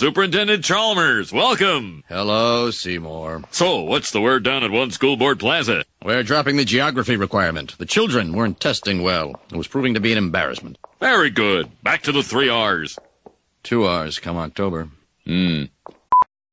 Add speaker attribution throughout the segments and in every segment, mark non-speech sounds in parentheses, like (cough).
Speaker 1: Superintendent Chalmers, welcome.
Speaker 2: Hello, Seymour.
Speaker 1: So, what's the word down at One School Board Plaza?
Speaker 2: We're dropping the geography requirement. The children weren't testing well. It was proving to be an embarrassment.
Speaker 1: Very good. Back to the three R's.
Speaker 2: Two R's come October.
Speaker 1: Hmm.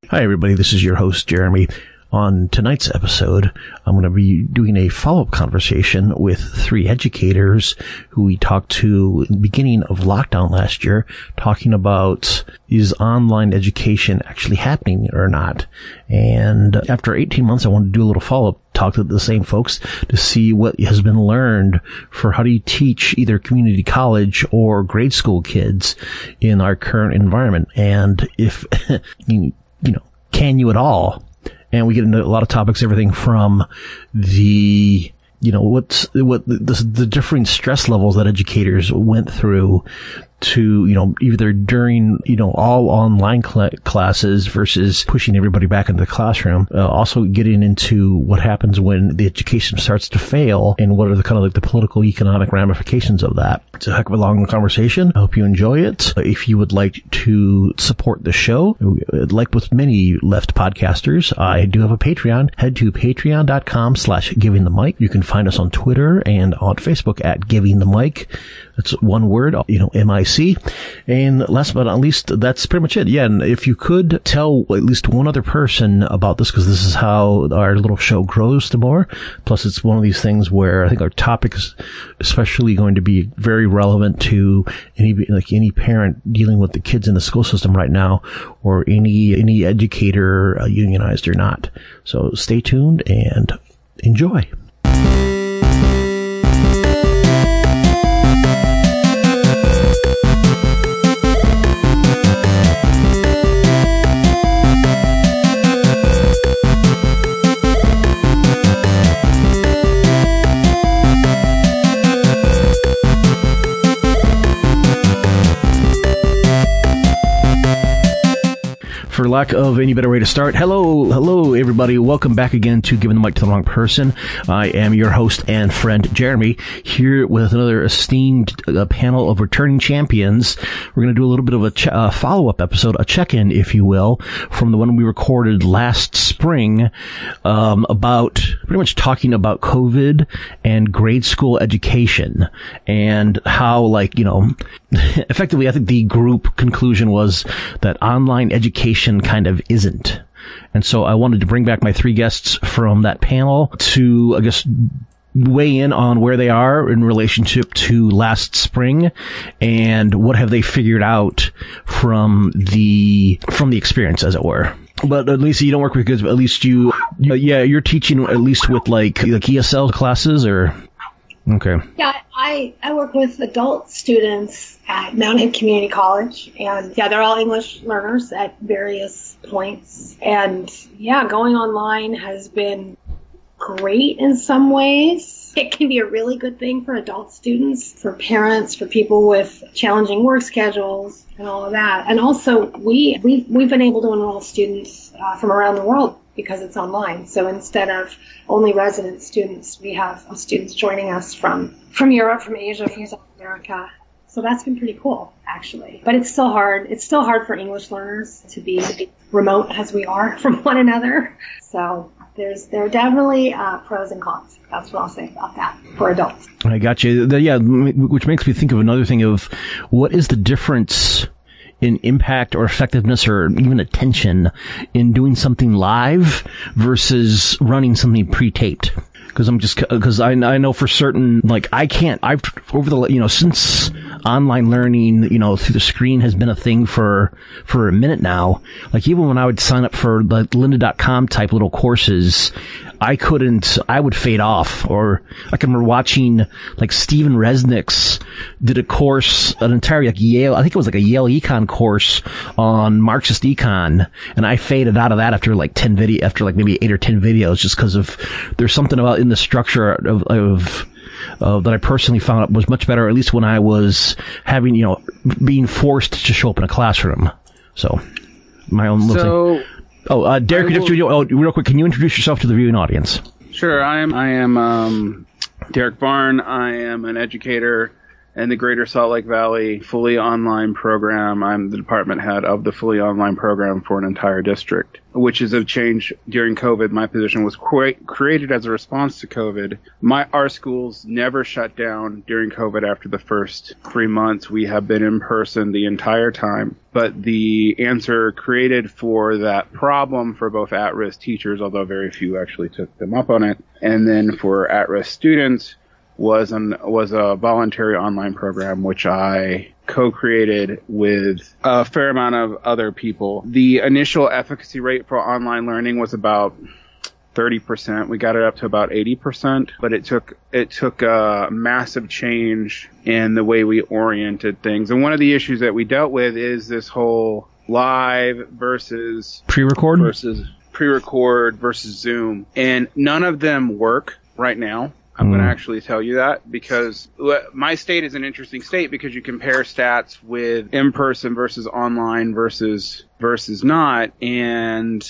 Speaker 3: Hi, everybody. This is your host, Jeremy. On tonight's episode, I'm going to be doing a follow-up conversation with three educators who we talked to in the beginning of lockdown last year, talking about is online education actually happening or not. And after 18 months, I wanted to do a little follow-up talk to the same folks to see what has been learned for how do you teach either community college or grade school kids in our current environment. And if, you, (laughs) you know, can you at all? And we get into a lot of topics, everything from the you know what's what the, the differing stress levels that educators went through to, you know, either during, you know, all online cl- classes versus pushing everybody back into the classroom. Uh, also getting into what happens when the education starts to fail and what are the kind of like the political economic ramifications of that. It's a heck of a long conversation. I hope you enjoy it. If you would like to support the show, like with many left podcasters, I do have a Patreon. Head to patreon.com slash giving the mic. You can find us on Twitter and on Facebook at giving the mic. That's one word, you know, M-I-C. And last but not least, that's pretty much it. Yeah. And if you could tell at least one other person about this, because this is how our little show grows to more. Plus it's one of these things where I think our topic is especially going to be very relevant to any, like any parent dealing with the kids in the school system right now or any, any educator uh, unionized or not. So stay tuned and enjoy. Lack of any better way to start, hello, hello, everybody. Welcome back again to Giving the Mic to the Wrong Person. I am your host and friend, Jeremy, here with another esteemed uh, panel of returning champions. We're going to do a little bit of a ch- uh, follow-up episode, a check-in, if you will, from the one we recorded last spring, um, about pretty much talking about COVID and grade school education and how, like, you know, (laughs) effectively, I think the group conclusion was that online education kind of isn't. And so I wanted to bring back my three guests from that panel to, I guess, weigh in on where they are in relationship to last spring and what have they figured out from the, from the experience, as it were. But uh, at least you don't work with kids, but at least you, you yeah, you're teaching at least with like, like ESL classes or, okay.
Speaker 4: Yeah, I, I work with adult students at Mountain Community College. And yeah, they're all English learners at various points. And yeah, going online has been great in some ways. It can be a really good thing for adult students, for parents, for people with challenging work schedules and all of that. And also we, we've, we've been able to enroll students uh, from around the world because it's online. So instead of only resident students, we have students joining us from, from Europe, from Asia, from South America, so that's been pretty cool, actually. But it's still hard. It's still hard for English learners to be, to be remote as we are (laughs) from one another. So there's there are definitely uh, pros and cons. That's what I'll say about that for adults.
Speaker 3: I got you. The, yeah, which makes me think of another thing of what is the difference in impact or effectiveness or even attention in doing something live versus running something pre-taped? Because I'm just because I I know for certain like I can't I've over the you know since online learning you know through the screen has been a thing for for a minute now like even when I would sign up for the lynda.com type little courses I couldn't, I would fade off. Or I can remember watching like Stephen Resnick's did a course, an entire like Yale, I think it was like a Yale econ course on Marxist econ. And I faded out of that after like 10 video, after like maybe eight or 10 videos just because of, there's something about in the structure of, of uh, that I personally found was much better, at least when I was having, you know, being forced to show up in a classroom. So, my own little
Speaker 5: so,
Speaker 3: thing. Oh, uh, Derek, will, oh, real quick, can you introduce yourself to the viewing audience?
Speaker 5: Sure, I am. I am um, Derek Barn. I am an educator and the Greater Salt Lake Valley fully online program. I'm the department head of the fully online program for an entire district, which is a change during COVID. My position was cre- created as a response to COVID. My our schools never shut down during COVID after the first three months. We have been in person the entire time. But the answer created for that problem for both at-risk teachers, although very few actually took them up on it, and then for at-risk students was an was a voluntary online program which I co-created with a fair amount of other people. The initial efficacy rate for online learning was about 30%. We got it up to about 80%, but it took it took a massive change in the way we oriented things. And one of the issues that we dealt with is this whole live versus
Speaker 3: Pre-record?
Speaker 5: versus pre-record versus Zoom, and none of them work right now. I'm going to actually tell you that because my state is an interesting state because you compare stats with in-person versus online versus versus not, and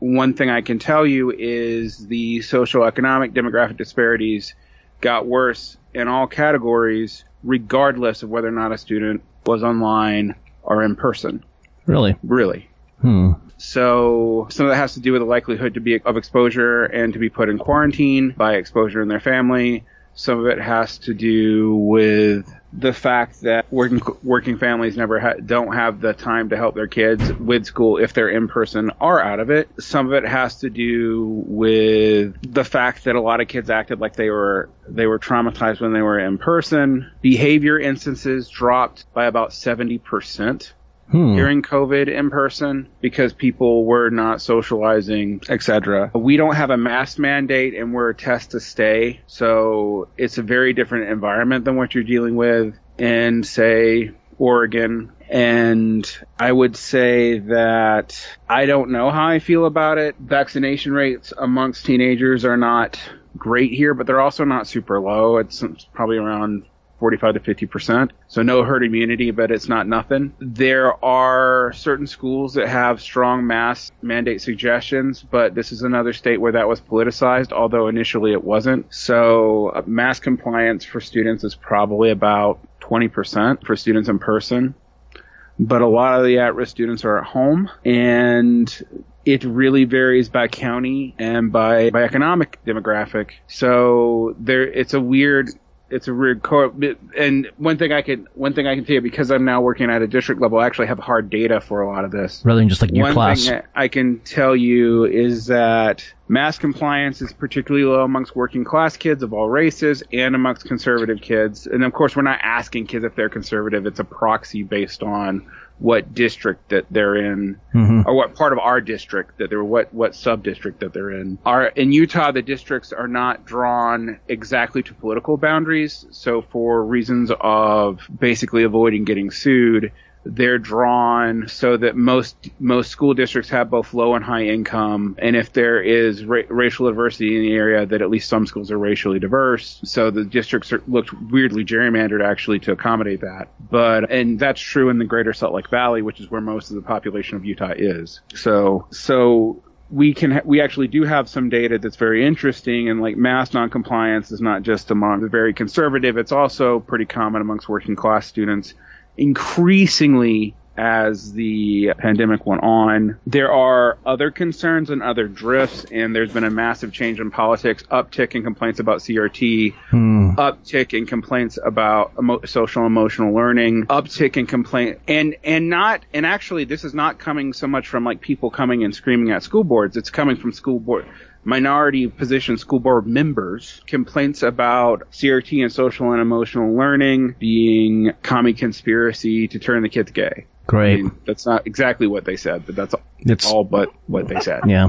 Speaker 5: one thing I can tell you is the social economic demographic disparities got worse in all categories, regardless of whether or not a student was online or in person.
Speaker 3: Really?
Speaker 5: Really.
Speaker 3: Hmm.
Speaker 5: So some of that has to do with the likelihood to be of exposure and to be put in quarantine by exposure in their family. Some of it has to do with the fact that working working families never ha- don't have the time to help their kids with school if they're in person are out of it. Some of it has to do with the fact that a lot of kids acted like they were they were traumatized when they were in person. Behavior instances dropped by about 70%
Speaker 3: Hmm.
Speaker 5: during COVID in person because people were not socializing, etc. We don't have a mask mandate and we're a test to stay, so it's a very different environment than what you're dealing with in, say, Oregon. And I would say that I don't know how I feel about it. Vaccination rates amongst teenagers are not great here, but they're also not super low. It's probably around 45 to 50 percent. So no herd immunity, but it's not nothing. There are certain schools that have strong mask mandate suggestions, but this is another state where that was politicized, although initially it wasn't. So uh, mask compliance for students is probably about 20 percent for students in person. But a lot of the at-risk students are at home and it really varies by county and by, by economic demographic. So there, it's a weird it's a weird co- and one thing I can one thing I can tell you because I'm now working at a district level, I actually have hard data for a lot of this.
Speaker 3: Rather than just like your
Speaker 5: One
Speaker 3: class.
Speaker 5: thing I can tell you is that mass compliance is particularly low amongst working class kids of all races and amongst conservative kids. And of course, we're not asking kids if they're conservative. It's a proxy based on what district that they're in
Speaker 3: Mhm.
Speaker 5: or what part of our district that they're what what sub district that they're in. Are in Utah the districts are not drawn exactly to political boundaries. So for reasons of basically avoiding getting sued, they're drawn so that most most school districts have both low and high income, and if there is ra- racial diversity in the area, that at least some schools are racially diverse. So the districts are, looked weirdly gerrymandered actually to accommodate that. But and that's true in the Greater Salt Lake Valley, which is where most of the population of Utah is. So so we can ha- we actually do have some data that's very interesting and like mass noncompliance is not just among the very conservative it's also pretty common amongst working class students increasingly as the pandemic went on there are other concerns and other drifts and there's been a massive change in politics uptick in complaints about CRT hmm. uptick in complaints about emo- social emotional learning, uptick in complaint, and and not and actually this is not coming so much from like people coming and screaming at school boards. It's coming from school board minority position school board members complaints about CRT and social and emotional learning being commie conspiracy to turn the kids gay. I
Speaker 3: Great.
Speaker 5: mean, that's not exactly what they said, but that's
Speaker 3: It's
Speaker 5: all but what they said.
Speaker 3: yeah.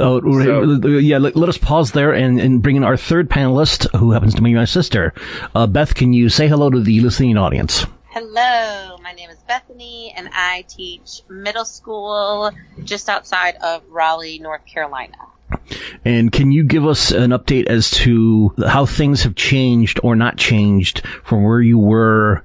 Speaker 3: Oh,
Speaker 5: So-
Speaker 3: yeah. Let, let us pause there and, and bring in our third panelist, who happens to be my sister. Uh, Beth, can you say hello to the listening audience?
Speaker 6: Hello, my name is Bethany, and I teach middle school just outside of Raleigh, North Carolina.
Speaker 3: And can you give us an update as to how things have changed or not changed from where you were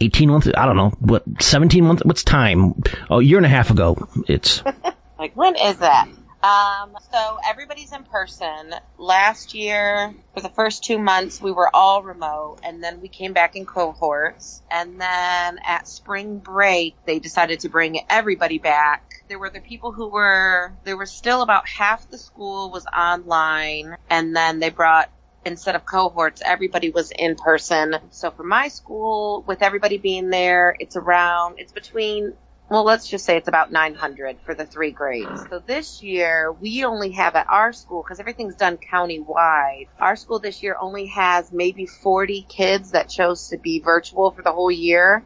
Speaker 3: 18 months? I don't know. What, 17 months? What's time? Oh, a year and a half ago. It's, (laughs)
Speaker 6: Like, when is that? Um, so everybody's in person. Last year, for the first two months, we were all remote, and then we came back in cohorts. And then at spring break, they decided to bring everybody back. There were the people who were, there was still about half the school was online, and then they brought instead of cohorts, everybody was in person. So for my school, with everybody being there, it's around, it's between, well, let's just say it's about 900 for the three grades. So this year, we only have at our school, because everything's done county-wide, our school this year only has maybe 40 kids that chose to be virtual for the whole year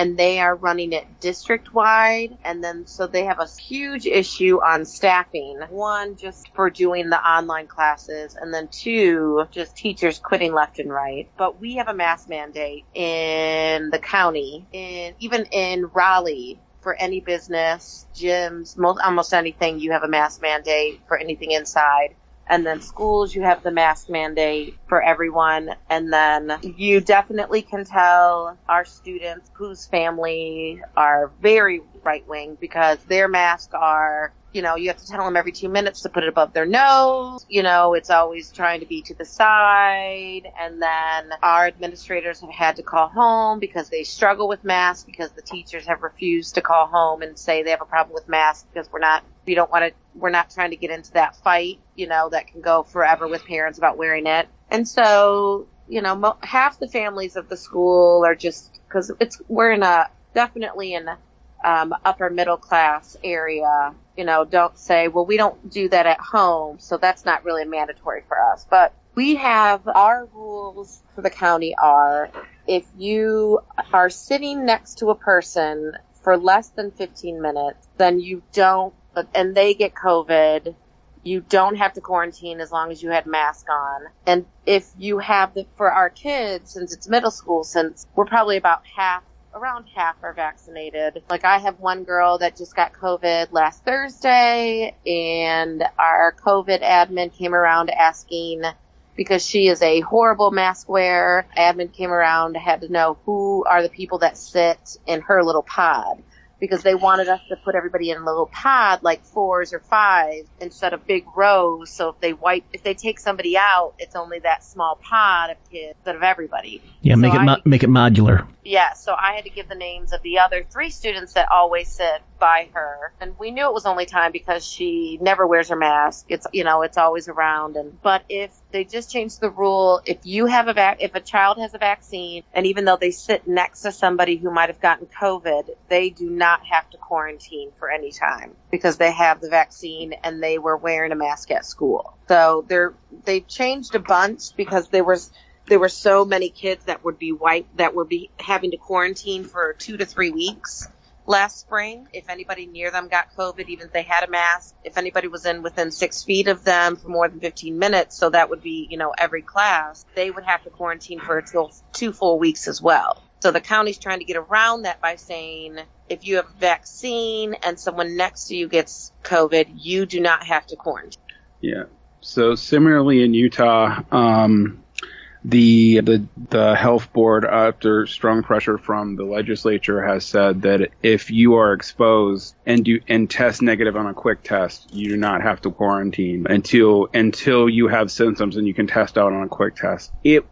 Speaker 6: and they are running it district wide. And then, so they have a huge issue on staffing. One, just for doing the online classes, and then two, just teachers quitting left and right. But we have a mask mandate in the county, in, even in Raleigh. For any business, gyms, most, almost anything, you have a mask mandate for anything inside. And then schools, you have the mask mandate for everyone. And then you definitely can tell our students whose family are very right wing because their masks are you know, you have to tell them every two minutes to put it above their nose. You know, it's always trying to be to the side. And then our administrators have had to call home because they struggle with masks because the teachers have refused to call home and say they have a problem with masks because we're not, we don't want to, we're not trying to get into that fight, you know, that can go forever with parents about wearing it. And so, you know, mo- half the families of the school are just, cause it's, we're in a, definitely in um, upper middle class area, you know, don't say, well, we don't do that at home, so that's not really mandatory for us. But we have our rules for the county are if you are sitting next to a person for less than 15 minutes, then you don't, and they get COVID, you don't have to quarantine as long as you had mask on. And if you have the, for our kids, since it's middle school, since we're probably about half around half are vaccinated. Like I have one girl that just got COVID last Thursday and our COVID admin came around asking because she is a horrible mask wearer. Admin came around, had to know who are the people that sit in her little pod because they wanted us to put everybody in a little pod like fours or fives instead of big rows. So if they wipe, if they take somebody out, it's only that small pod of kids instead of everybody.
Speaker 3: Yeah,
Speaker 6: So
Speaker 3: make it
Speaker 6: I-
Speaker 3: mo- make it modular.
Speaker 6: Yeah, so I had to give the names of the other three students that always sit by her. And we knew it was only time because she never wears her mask. It's, you know, it's always around. And, but if they just changed the rule, if you have a vac, if a child has a vaccine and even though they sit next to somebody who might have gotten COVID, they do not have to quarantine for any time because they have the vaccine and they were wearing a mask at school. So they're, they've changed a bunch because there was, there were so many kids that would be white that would be having to quarantine for two to three weeks last spring. If anybody near them got COVID, even if they had a mask, if anybody was in within six feet of them for more than 15 minutes, so that would be, you know, every class, they would have to quarantine for two full weeks as well. So the county's trying to get around that by saying if you have a vaccine and someone next to you gets COVID, you do not have to quarantine.
Speaker 5: Yeah. So similarly in Utah, um, the the the health board, after strong pressure from the legislature, has said that if you are exposed and do and test negative on a quick test, you do not have to quarantine until until you have symptoms and you can test out on a quick test. It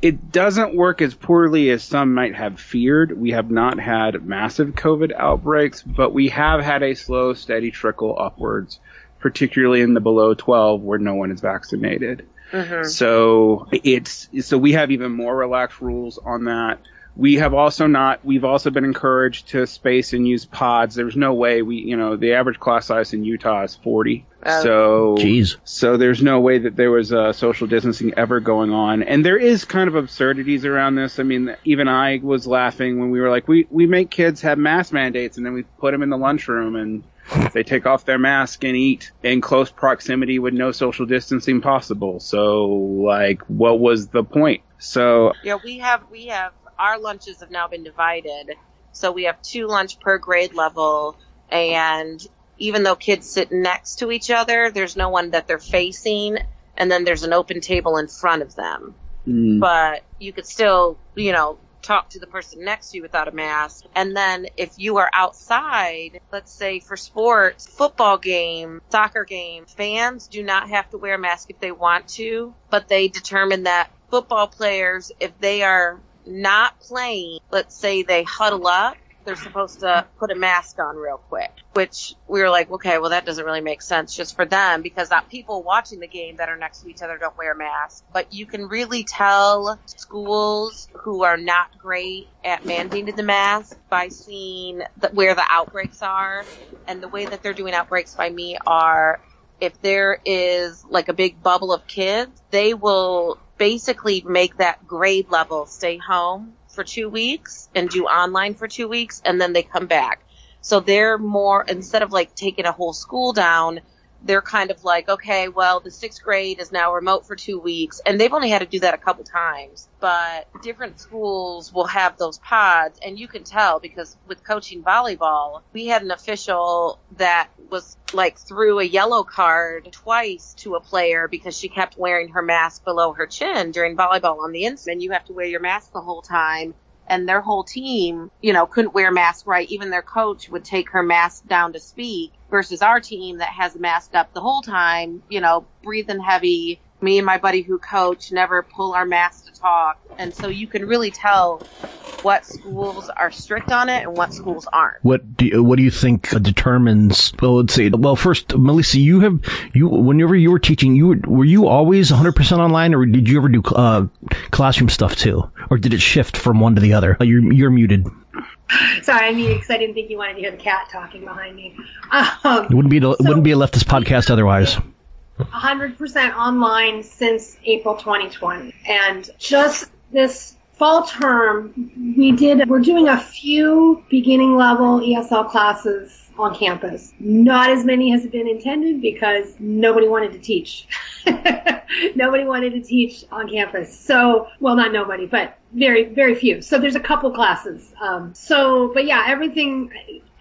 Speaker 5: it doesn't work as poorly as some might have feared. We have not had massive COVID outbreaks, but we have had a slow, steady trickle upwards, particularly in the below 12 where no one is vaccinated. Mm-hmm. So it's so we have even more relaxed rules on that. We have also not. We've also been encouraged to space and use pods. There's no way we, you know, the average class size in Utah is 40.
Speaker 6: Oh.
Speaker 5: so,
Speaker 3: Jeez.
Speaker 5: so there's no way that there was uh, social distancing ever going on. And there is kind of absurdities around this. I mean, even I was laughing when we were like, we we make kids have mask mandates, and then we put them in the lunchroom and they take off their mask and eat in close proximity with no social distancing possible. So, like, what was the point? So,
Speaker 6: Yeah, we have we have our lunches have now been divided. So we have two lunch per grade level and even though kids sit next to each other, there's no one that they're facing and then there's an open table in front of them.
Speaker 5: mm,
Speaker 6: But you could still, you know, talk to the person next to you without a mask. And then if you are outside, let's say for sports, football game, soccer game, fans do not have to wear a mask if they want to, but they determine that football players, if they are not playing, let's say they huddle up, they're supposed to put a mask on real quick, which we were like, okay, well, that doesn't really make sense just for them because not people watching the game that are next to each other don't wear masks. But you can really tell schools who are not great at mandating the mask by seeing the, where the outbreaks are. And the way that they're doing outbreaks by me are if there is like a big bubble of kids, they will basically make that grade level stay home for two weeks and do online for two weeks and then they come back. So they're more, instead of like taking a whole school down, they're kind of like, okay, well, the sixth grade is now remote for two weeks, and they've only had to do that a couple times. But different schools will have those pods, and you can tell because with coaching volleyball, we had an official that was like threw a yellow card twice to a player because she kept wearing her mask below her chin during volleyball on the instant. You have to wear your mask the whole time and their whole team, you know, couldn't wear masks right. Even their coach would take her mask down to speak versus our team that has a mask up the whole time, you know, breathing heavy. Me and my buddy who coach never pull our mask to talk. And so you can really tell what schools are strict on it and what schools aren't.
Speaker 3: What do you, what do you think determines? Well, let's see. Well, first, Melissa, you have you whenever you were teaching, you were, were you always 100 percent online, or did you ever do uh, classroom stuff too, or did it shift from one to the other? You're you're muted.
Speaker 4: Sorry, I'm muted because I didn't think you wanted to hear the cat talking behind me. (laughs) Um,
Speaker 3: It wouldn't be a, it
Speaker 4: so-
Speaker 3: wouldn't be a leftist podcast otherwise.
Speaker 4: 100% online since April 2020. And just this fall term, we did, we're doing a few beginning level ESL classes on campus. Not as many as have been intended because nobody wanted to teach. (laughs) nobody wanted to teach on campus. So, well, not nobody, but very, very few. So there's a couple classes. Um, so, but yeah, everything,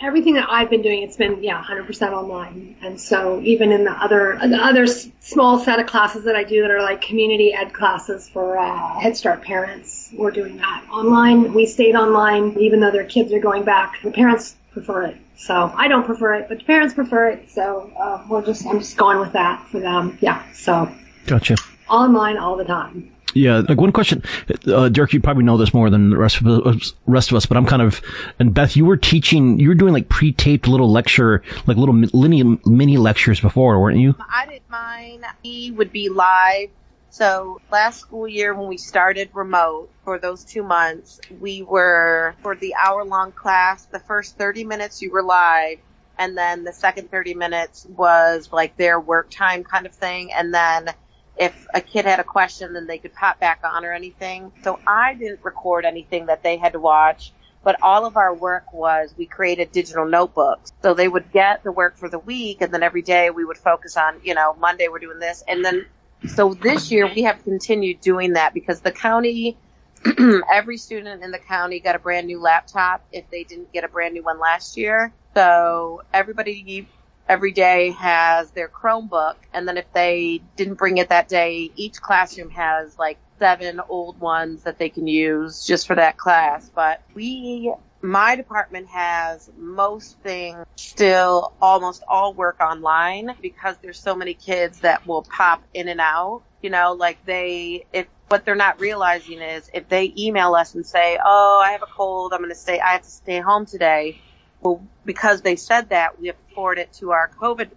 Speaker 4: everything that I've been doing, it's been yeah, 100% online. And so even in the other the other small set of classes that I do that are like community ed classes for uh, Head Start parents, we're doing that online. We stayed online even though their kids are going back. The parents prefer it. So I don't prefer it, but the parents prefer it. So uh, we're just I'm just going with that for them. Yeah. So
Speaker 3: Gotcha.
Speaker 4: online all the time.
Speaker 3: Yeah, like one question, uh, Dirk, you probably know this more than the rest of us, rest of us, but I'm kind of, and Beth, you were teaching, you were doing like pre-taped little lecture, like little mini, mini lectures before, weren't you?
Speaker 6: I did mine. He would be live. So last school year when we started remote for those two months, we were for the hour long class, the first 30 minutes you were live and then the second 30 minutes was like their work time kind of thing. And then if a kid had a question, then they could pop back on or anything. So I didn't record anything that they had to watch but all of our work was we created digital notebooks. So they would get the work for the week and then every day we would focus on, you know, Monday we're doing this. And then, so this year we have continued doing that because the county, (clears throat) every student in the county got a brand new laptop if they didn't get a brand new one last year. So everybody every day has their Chromebook and then if they didn't bring it that day, each classroom has like seven old ones that they can use just for that class. But we, my department has most things still almost all work online because there's so many kids that will pop in and out. You know, like they, if what they're not realizing is if they email us and say, "Oh, I have a cold. I'm going to stay. I have to stay home today." Well, because they said that, we have to forward it to our COVID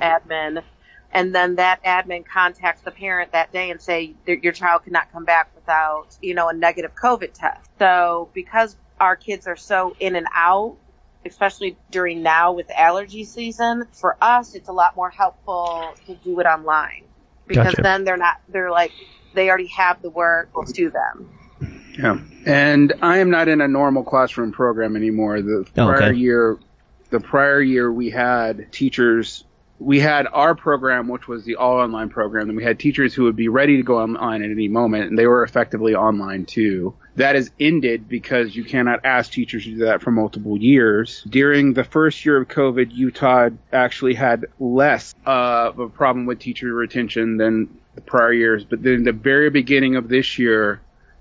Speaker 6: admin and then that admin contacts the parent that day and say your child cannot come back without you know a negative covid test. So because our kids are so in and out especially during now with allergy season for us it's a lot more helpful to do it online. Because
Speaker 3: Gotcha.
Speaker 6: then they're not they're like they already have the work let's do them
Speaker 5: Yeah. And I am not in a normal classroom program anymore. The
Speaker 3: Oh,
Speaker 5: prior
Speaker 3: okay.
Speaker 5: year, the prior year we had teachers, we had our program, which was the all online program, and we had teachers who would be ready to go online at any moment, and they were effectively online too. That has ended because you cannot ask teachers to do that for multiple years. During the first year of COVID, Utah actually had less uh, of a problem with teacher retention than the prior years, but then the very beginning of this year,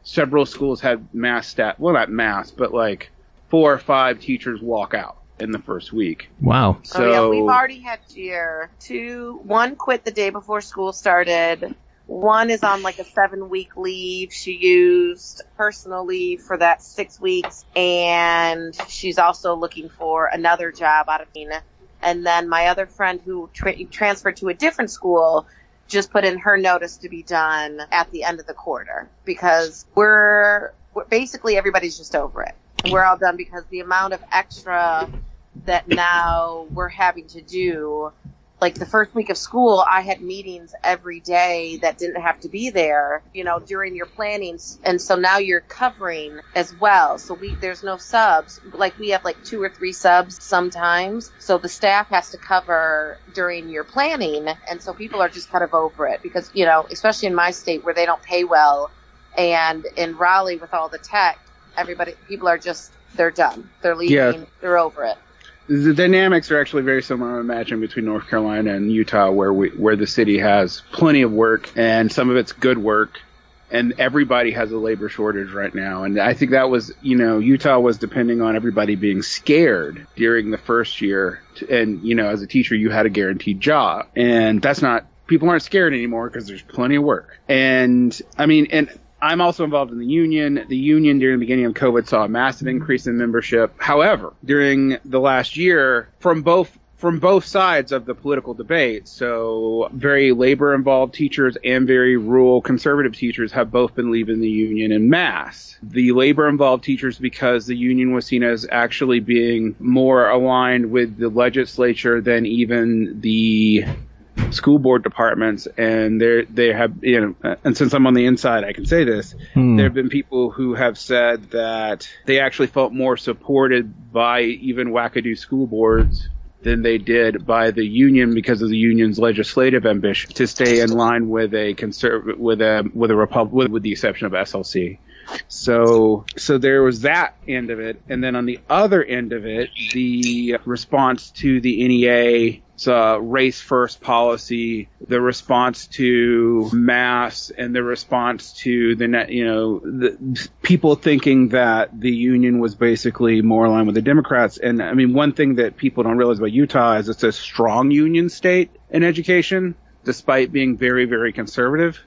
Speaker 5: several schools had mass stat, well, not mass, but like four or five teachers walk out in the first week.
Speaker 3: Wow.
Speaker 5: So
Speaker 6: oh yeah, we've already had year two. One quit the day before school started. One is on like a seven week leave. She used personal leave for that six weeks, and she's also looking for another job out of Nina. And then my other friend who tra- transferred to a different school just put in her notice to be done at the end of the quarter because we're, we're basically everybody's just over it. We're all done because the amount of extra that now we're having to do like the first week of school, I had meetings every day that didn't have to be there, you know, during your planning. And so now you're covering as well. So we, there's no subs. Like we have like two or three subs sometimes. So the staff has to cover during your planning. And so people are just kind of over it because, you know, especially in my state where they don't pay well and in Raleigh with all the tech, everybody, people are just, they're done. They're leaving.
Speaker 5: Yeah.
Speaker 6: They're over it
Speaker 5: the dynamics are actually very similar, I imagine, between North Carolina and Utah, where we where the city has plenty of work and some of it's good work, and everybody has a labor shortage right now. And I think that was, you know, Utah was depending on everybody being scared during the first year, and you know, as a teacher, you had a guaranteed job, and that's not. People aren't scared anymore because there's plenty of work. And I mean, and I'm also involved in the union. The union during the beginning of COVID saw a massive increase in membership. However, during the last year, from both from both sides of the political debate, so very labor involved teachers and very rural conservative teachers have both been leaving the union in mass. The labor involved teachers because the union was seen as actually being more aligned with the legislature than even the school board departments and there they have you know and since I'm on the inside I can say this
Speaker 3: Hmm.
Speaker 5: there have been people who have said that they actually felt more supported by even wackadoo school boards than they did by the union because of the union's legislative ambition to stay in line with a conserv with a with a republic with, with the exception of SLC so so there was that end of it and then on the other end of it the response to the NEA uh, race first policy, the response to mass, and the response to the net, you know, the people thinking that the union was basically more aligned with the Democrats. And I mean, one thing that people don't realize about Utah is it's a strong union state in education, despite being very, very conservative.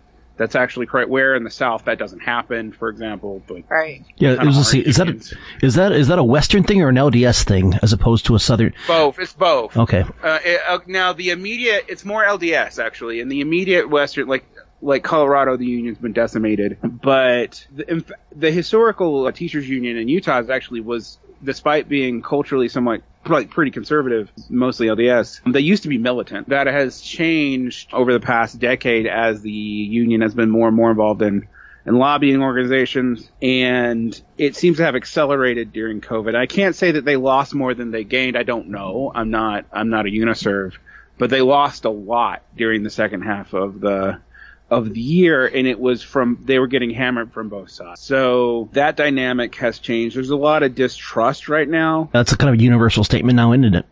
Speaker 5: That's actually quite rare in the South. That doesn't happen, for example. But
Speaker 6: Right.
Speaker 3: Yeah,
Speaker 5: Kinda
Speaker 3: it was,
Speaker 5: hard
Speaker 3: see, is that a, is that is that a Western thing or an LDS thing as opposed to a Southern?
Speaker 5: both. It's both.
Speaker 3: Okay,
Speaker 5: Uh, it, uh, now the immediate, it's more LDS actually. In the immediate Western, like like Colorado, the union's been decimated, but the, the historical uh, teachers union in Utah is actually was, despite being culturally somewhat like pretty conservative, mostly LDS. They used to be militant. That has changed over the past decade as the union has been more and more involved in and lobbying organizations, and it seems to have accelerated during COVID. I can't say that they lost more than they gained. I don't know. I'm not. I'm not a Uniserv, but they lost a lot during the second half of the of the year, and it was from they were getting hammered from both sides. So that dynamic has changed. There's a lot of distrust right now.
Speaker 3: that's a kind of a universal statement now, isn't it?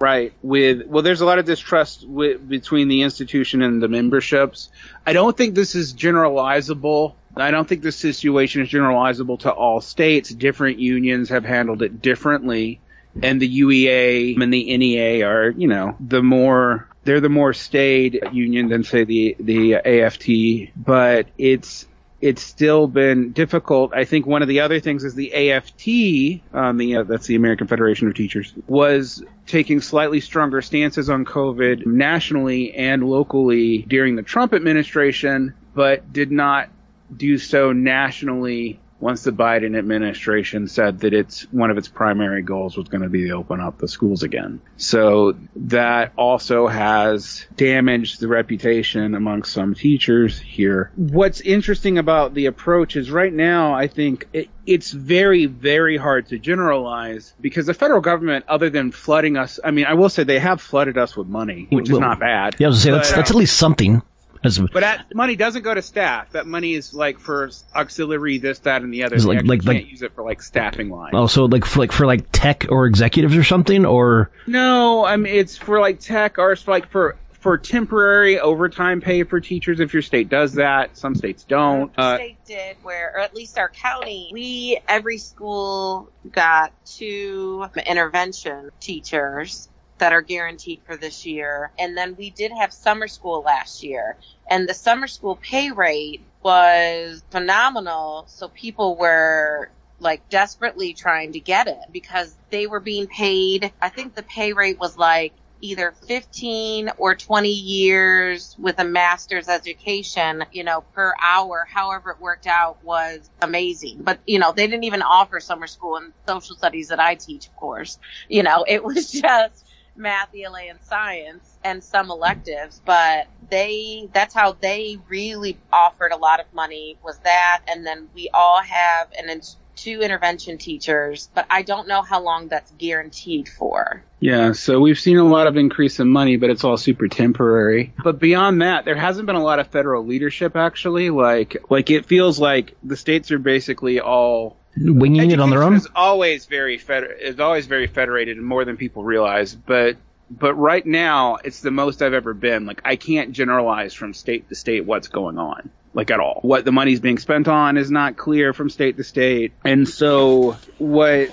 Speaker 5: Right. With well, there's a lot of distrust with, between the institution and the memberships. I don't think this is generalizable. I don't think this situation is generalizable to all states. Different unions have handled it differently, and the UEA and the NEA are, you know, the more they're the more staid union than say the the AFT. But it's it's still been difficult. I think one of the other things is the AFT, um, the uh, that's the American Federation of Teachers, was taking slightly stronger stances on COVID nationally and locally during the Trump administration, but did not do so nationally once the Biden administration said that it's one of its primary goals was going to be to open up the schools again. So that also has damaged the reputation amongst some teachers here. What's interesting about the approach is right now, I think it, it's very, very hard to generalize because the federal government, other than flooding us, I mean, I will say they have flooded us with money, which is not bad.
Speaker 3: Yeah, I was gonna say that's
Speaker 5: But,
Speaker 3: that's
Speaker 5: um,
Speaker 3: at least something. As
Speaker 5: but that money doesn't go to staff. That money is like for auxiliary, this, that, and the other.
Speaker 3: Is
Speaker 5: They
Speaker 3: like- like-
Speaker 5: can't
Speaker 3: like-
Speaker 5: use it for like staffing lines.
Speaker 3: also like for, like for like tech or executives or something, or
Speaker 5: No, I mean it's for like tech or it's like for for temporary overtime pay for teachers if your state does that. Some states don't.
Speaker 6: Our
Speaker 5: Uh,
Speaker 6: state did where, or at least our county, we, every school got two intervention teachers that are guaranteed for this year. And then we did have summer school last year and the summer school pay rate was phenomenal. So people were like desperately trying to get it because they were being paid. I think the pay rate was like either 15 or 20 years with a master's education, you know, per hour, however it worked out was amazing. But, you know, they didn't even offer summer school and social studies that I teach, of course. You know, it was (laughs) just math, ELA, and science and some electives, but they, that's how they really offered a lot of money was that. And then we all have an, in- two intervention teachers, but I don't know how long that's guaranteed for.
Speaker 5: Yeah, so we've seen a lot of increase in money, but it's all super temporary. But beyond that, there hasn't been a lot of federal leadership actually. Like, like it feels like the states are basically all
Speaker 3: Winging it on their own?
Speaker 5: Education is always very feder- is always very federated and more than people realize. But but right now, it's the most I've ever been. Like I can't generalize from state to state what's going on, like at all. What the money's being spent on is not clear from state to state, and so what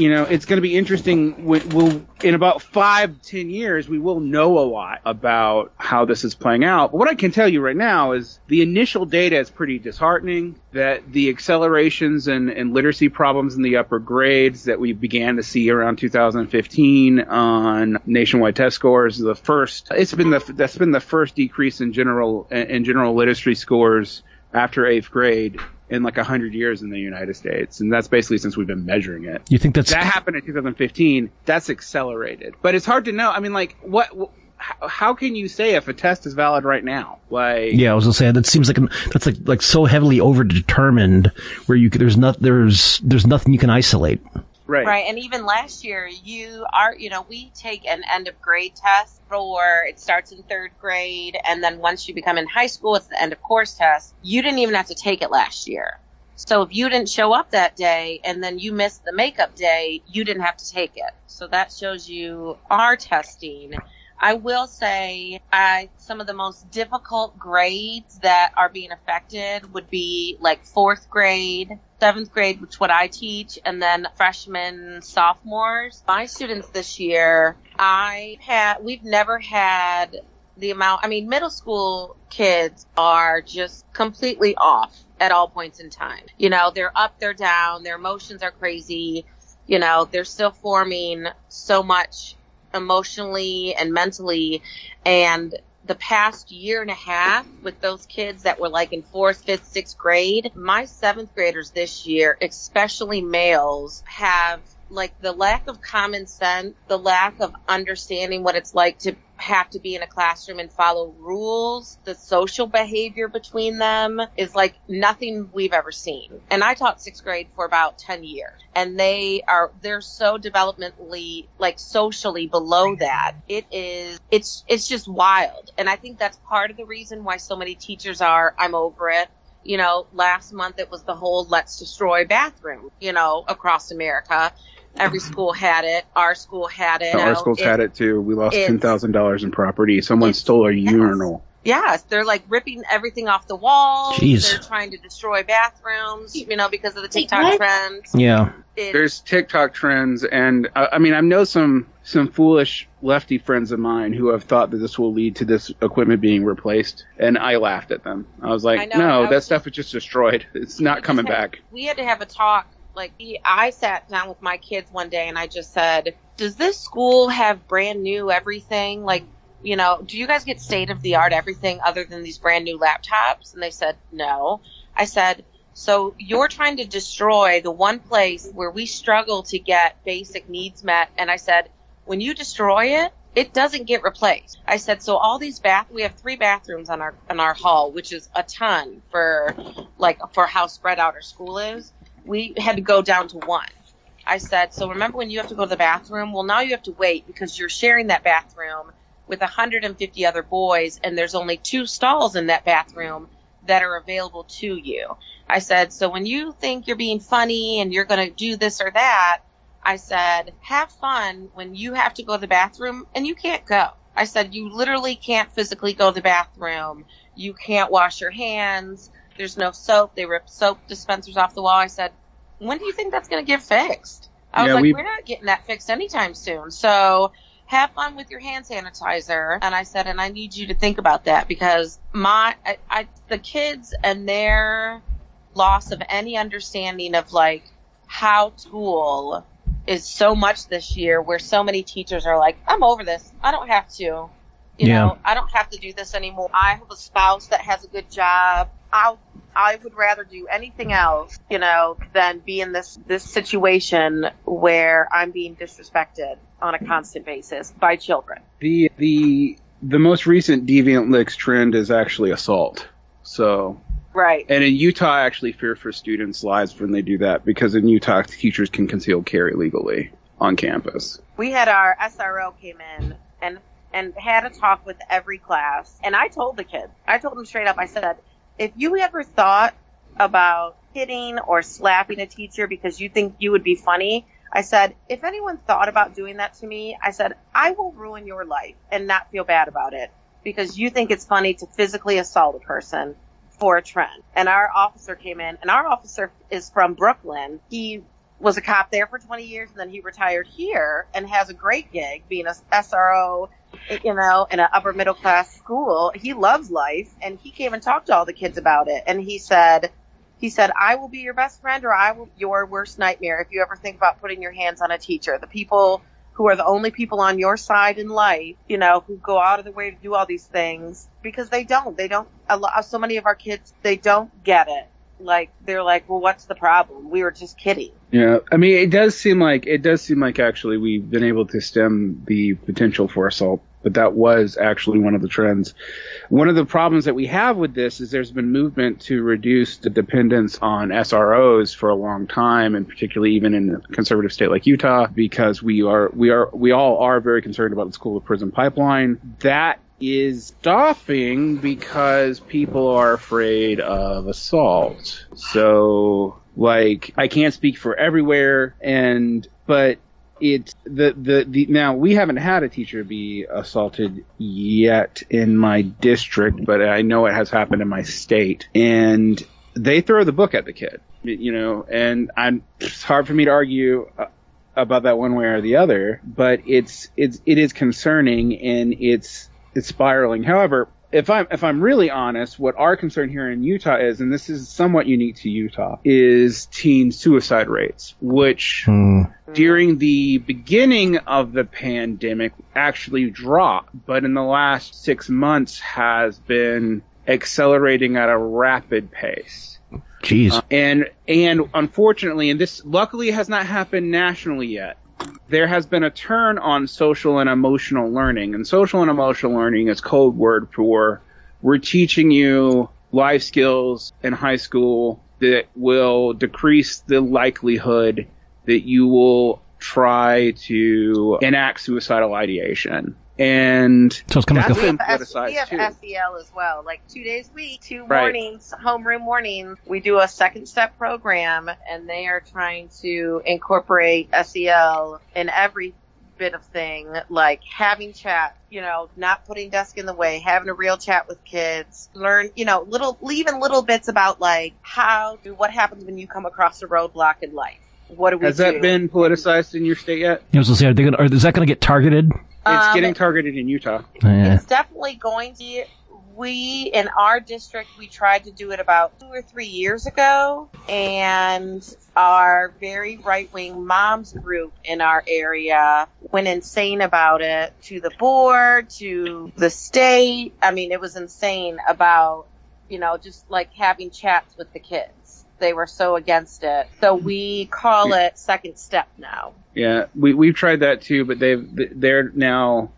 Speaker 5: you know, it's going to be interesting. We'll, in about five, ten years, we will know a lot about how this is playing out. But what I can tell you right now is the initial data is pretty disheartening. That the accelerations and, and literacy problems in the upper grades that we began to see around 2015 on nationwide test scores, the first, it's been the that's been the first decrease in general in general literacy scores after eighth grade in like a hundred years in the United States, and that's basically since we've been measuring it.
Speaker 3: You think that's
Speaker 5: That happened in 2015. That's accelerated, but it's hard to know. I mean, like, what? wh- How, how can you say if a test is valid right now? Like,
Speaker 3: Yeah, I was gonna say that seems like that's like like so heavily overdetermined where you there's not there's there's nothing you can isolate.
Speaker 5: Right,
Speaker 6: Right. And even last year, you are, you know, we take an end of grade test for it starts in third grade. And then once you become in high school, it's the end of course test. You didn't even have to take it last year. So if you didn't show up that day and then you missed the makeup day, you didn't have to take it. So that shows you our testing. I will say, I, some of the most difficult grades that are being affected would be like fourth grade, seventh grade, which what I teach, and then freshmen, sophomores. My students this year, I had, we've never had the amount, I mean, middle school kids are just completely off at all points in time. You know, they're up, they're down, their emotions are crazy. You know, they're still forming so much emotionally and mentally. And the past year and a half with those kids that were like in fourth, fifth, sixth grade, my seventh graders this year, especially males, have like the lack of common sense, the lack of understanding what it's like to have to be in a classroom and follow rules, the social behavior between them is like nothing we've ever seen. And I taught sixth grade for about 10 years and they are, they're so developmentally, like socially below that. It is, it's, it's just wild. And I think that's part of the reason why so many teachers are, I'm over it you know, last month it was the whole let's destroy bathroom, you know, across America. Every school had it. Our school had it.
Speaker 5: Our schools had it too. We lost
Speaker 6: it's-
Speaker 5: ten thousand dollars in property. Someone stole a
Speaker 6: yes.
Speaker 5: urinal.
Speaker 6: Yes, they're like ripping everything off the walls.
Speaker 3: Jeez.
Speaker 6: They're trying to destroy bathrooms, you know, because of the TikTok
Speaker 4: what?
Speaker 6: trends.
Speaker 3: Yeah.
Speaker 6: It-
Speaker 5: There's TikTok trends, and uh, I mean, I know some some foolish lefty friends of mine who have thought that this will lead to this equipment being replaced, and I laughed at them. I was
Speaker 6: I
Speaker 5: like,
Speaker 6: know,
Speaker 5: no,
Speaker 6: I
Speaker 5: that
Speaker 6: was
Speaker 5: stuff is just destroyed. It's not coming
Speaker 6: had-
Speaker 5: back.
Speaker 6: we had to have a talk. Like, I sat down with my kids one day and I just said, does this school have brand new everything? Like, you know, do you guys get state of the art everything other than these brand new laptops? And they said, no. I said, so you're trying to destroy the one place where we struggle to get basic needs met. And I said, when you destroy it, it doesn't get replaced. I said, so all these bath, we have three bathrooms on our, on our hall, which is a ton for like, for how spread out our school is. We had to go down to one. I said, so remember when you have to go to the bathroom? Well, now you have to wait because you're sharing that bathroom with 150 other boys and there's only two stalls in that bathroom that are available to you. I said, so when you think you're being funny and you're going to do this or that, I said, have fun when you have to go to the bathroom and you can't go. I said, you literally can't physically go to the bathroom. You can't wash your hands. There's no soap. They ripped soap dispensers off the wall. I said, when do you think that's going to get fixed? I was like,
Speaker 5: we-
Speaker 6: we're not getting that fixed anytime soon. So have fun with your hand sanitizer. And I said, and I need you to think about that because my, I, I the kids and their loss of any understanding of like how school is so much this year where so many teachers are like, I'm over this. I don't have to. You
Speaker 3: Yeah.
Speaker 6: know, I don't have to do this anymore. I have a spouse that has a good job. I'll I would rather do anything else, you know, than be in this this situation where I'm being disrespected on a constant basis by children.
Speaker 5: The the the most recent devious licks trend is actually assault. So
Speaker 6: Right.
Speaker 5: and in Utah, I actually fear for students' lives when they do that because in Utah, teachers can conceal carry legally on campus.
Speaker 6: we had our SRO came in and and had a talk with every class. And I told the kids, I told them straight up, I said, if you ever thought about hitting or slapping a teacher because you think you would be funny, I said, if anyone thought about doing that to me, I said, I will ruin your life and not feel bad about it because you think it's funny to physically assault a person for a trend. And our officer came in, and our officer is from Brooklyn. He was a cop there for 20 years, and then he retired here and has a great gig being a SRO, you know, in an upper middle class school. He loves life, and he came and talked to all the kids about it. And he said, he said, I will be your best friend or I will be your worst nightmare if you ever think about putting your hands on a teacher. The people who are the only people on your side in life, you know, who go out of their way to do all these things because they don't. They don't. So many of our kids, they don't get it. Like they're like, well, what's the problem? We were just kidding.
Speaker 5: Yeah, I mean, it does seem like it does seem like actually we've been able to stem the potential for assault, but that was actually one of the trends. One of the problems that we have with this is there's been movement to reduce the dependence on SROs for a long time, and particularly even in a conservative state like Utah, because we are we are we all are very concerned about the school to prison pipeline. That is stopping because people are afraid of assault. So, like, I can't speak for everywhere, and but it's the, the the now we haven't had a teacher be assaulted yet in my district, but I know it has happened in my state, and they throw the book at the kid, you know, and I'm it's hard for me to argue. Uh, about that one way or the other, but it's it's it is concerning and it's it's spiraling. However, if I'm if I'm really honest, what our concern here in Utah is, and this is somewhat unique to Utah, is teen suicide rates, which
Speaker 3: Hmm.
Speaker 5: during the beginning of the pandemic actually dropped, but in the last six months has been accelerating at a rapid pace.
Speaker 3: Jeez.
Speaker 5: Uh, and and unfortunately, and this luckily has not happened nationally yet. There has been a turn on social and emotional learning, and social and emotional learning is code word for we're teaching you life skills in high school that will decrease the likelihood that you will try to enact suicidal ideation. And
Speaker 3: so it's kind of like a,
Speaker 5: been
Speaker 6: We have,
Speaker 5: politicized
Speaker 6: we have
Speaker 5: too.
Speaker 6: SEL as well. Like two days a week, two
Speaker 5: Right.
Speaker 6: mornings, homeroom mornings. We do a second step program, and they are trying to incorporate SEL in every bit of thing, like having chat. You know, not putting desk in the way, having a real chat with kids. Learn, you know, little, leaving little bits about like how, do, what happens when you come across a roadblock in life. What do we
Speaker 5: Has
Speaker 6: do?
Speaker 5: that been politicized in your state yet?
Speaker 3: I was gonna say, are they gonna, are, is that going to get targeted?
Speaker 5: It's
Speaker 6: Um,
Speaker 5: getting targeted in Utah.
Speaker 3: Yeah.
Speaker 6: It's definitely going to. We in our district, we tried to do it about two or three years ago, and our very right wing moms group in our area went insane about it to the board, to the state. I mean, it was insane about, you know, just like having chats with the kids. They were so against it. So mm-hmm. we call it second step now.
Speaker 5: Yeah, we we've tried that too, but they've they're now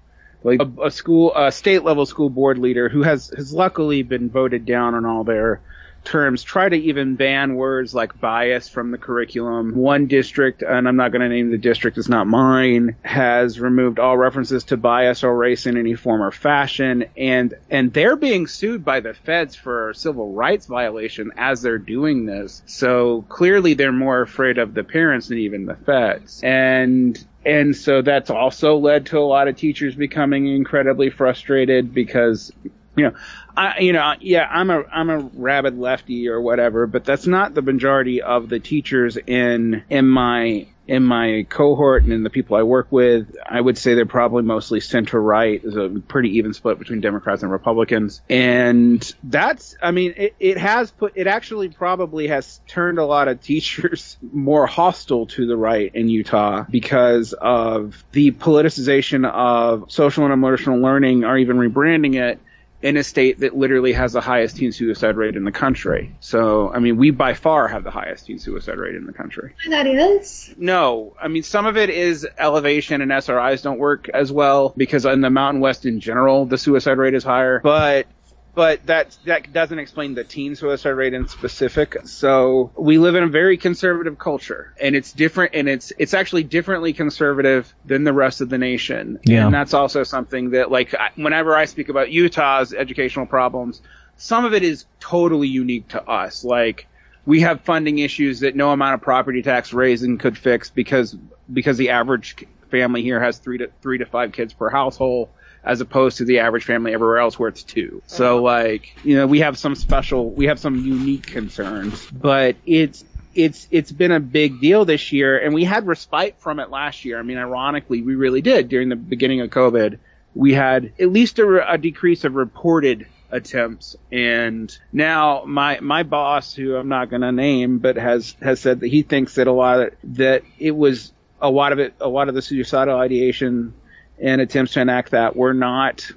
Speaker 5: like a, a school a state level school board leader who has has luckily been voted down on all their terms try to even ban words like bias from the curriculum. One district, and I'm not going to name the district, it's not mine, has removed all references to bias or race in any form or fashion, and and they're being sued by the feds for civil rights violation as they're doing this. So clearly they're more afraid of the parents than even the feds. And and so that's also led to a lot of teachers becoming incredibly frustrated because you know I, you know, yeah, I'm a I'm a rabid lefty or whatever, but that's not the majority of the teachers in in my in my cohort and in the people I work with. I would say they're probably mostly center right. There's a pretty even split between Democrats and Republicans, and that's I mean it, it has put it actually probably has turned a lot of teachers (laughs) more hostile to the right in Utah because of the politicization of social and emotional learning, or even rebranding it in a state that literally has the highest teen suicide rate in the country. So, I mean, we by far have the highest teen suicide rate in the country.
Speaker 4: That is?
Speaker 5: No. I mean, some of it is elevation and SRIs don't work as well because in the Mountain West in general, the suicide rate is higher. But but that that doesn't explain the teen suicide rate in specific. So we live in a very conservative culture, and it's different, and it's it's actually differently conservative than the rest of the nation.
Speaker 3: Yeah.
Speaker 5: And that's also something that, like, whenever I speak about Utah's educational problems, some of it is totally unique to us. Like, we have funding issues that no amount of property tax raising could fix because because the average family here has three to three to five kids per household as opposed to the average family everywhere else where it's two. So uh-huh. like, you know, we have some special, we have some unique concerns, but it's, it's, it's been a big deal this year and we had respite from it last year. I mean, ironically, we really did during the beginning of COVID. We had at least a, a decrease of reported attempts and now my my boss who I'm not going to name but has has said that he thinks that a lot of that it was a lot of it a lot of the suicidal ideation and attempts to enact that were not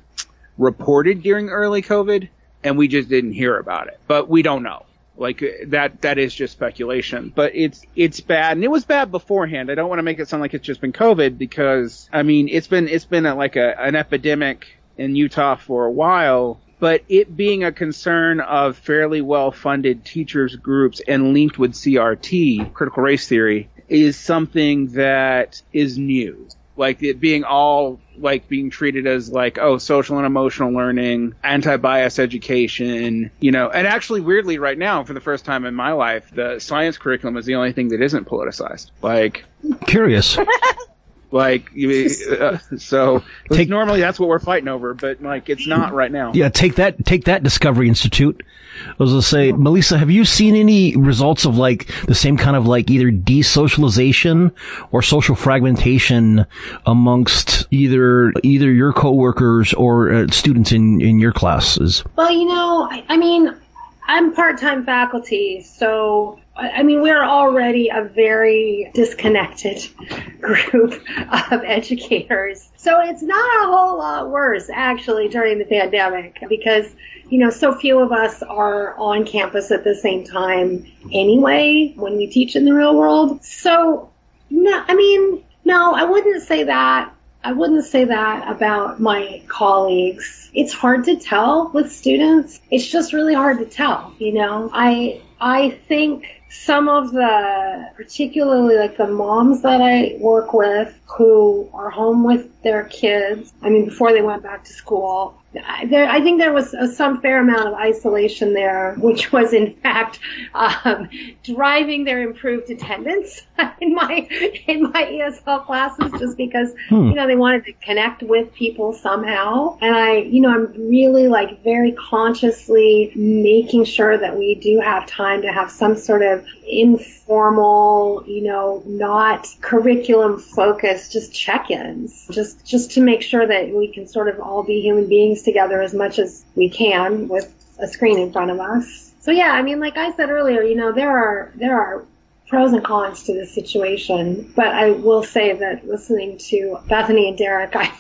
Speaker 5: reported during early COVID, and we just didn't hear about it. But we don't know. Like that, that is just speculation. But it's it's bad, and it was bad beforehand. I don't want to make it sound like it's just been COVID because I mean it's been it's been a, like a, an epidemic in Utah for a while. But it being a concern of fairly well funded teachers groups and linked with CRT, critical race theory, is something that is new like it being all like being treated as like oh social and emotional learning anti-bias education you know and actually weirdly right now for the first time in my life the science curriculum is the only thing that isn't politicized like
Speaker 3: Curious. (laughs)
Speaker 5: like (laughs) uh, so
Speaker 3: Take-
Speaker 5: normally that's what we're fighting over but like it's not right now
Speaker 3: Yeah, take that, take that Discovery Institute. I was gonna say, Melissa, have you seen any results of like the same kind of like either desocialization or social fragmentation amongst either, either your coworkers or uh, students in, in your classes?
Speaker 4: Well, you know, I, I mean, I'm part-time faculty, so I mean, we're already a very disconnected (laughs) group of educators. So it's not a whole lot worse actually during the pandemic because, you know, so few of us are on campus at the same time anyway when we teach in the real world. So, no, I mean, no, I wouldn't say that. I wouldn't say that about my colleagues. It's hard to tell with students. It's just really hard to tell, you know. I I think some of the particularly like the moms that I work with who are home with their kids, I mean before they went back to school, I- there, I think there was a, some fair amount of isolation there, which was in fact um, driving their improved attendance (laughs) in my in my ESL classes, just because
Speaker 3: Hmm.
Speaker 4: you know they wanted to connect with people somehow. And I, you know, I'm really like very consciously making sure that we do have time to have some sort of informal, you know, not curriculum focused, just check-ins, just just to make sure that we can sort of all be human beings together as much as we can with a screen in front of us. So yeah, I mean, like I said earlier, you know, there are there are pros and cons to this situation, but I will say that listening to Bethany and Derek, (laughs) I'm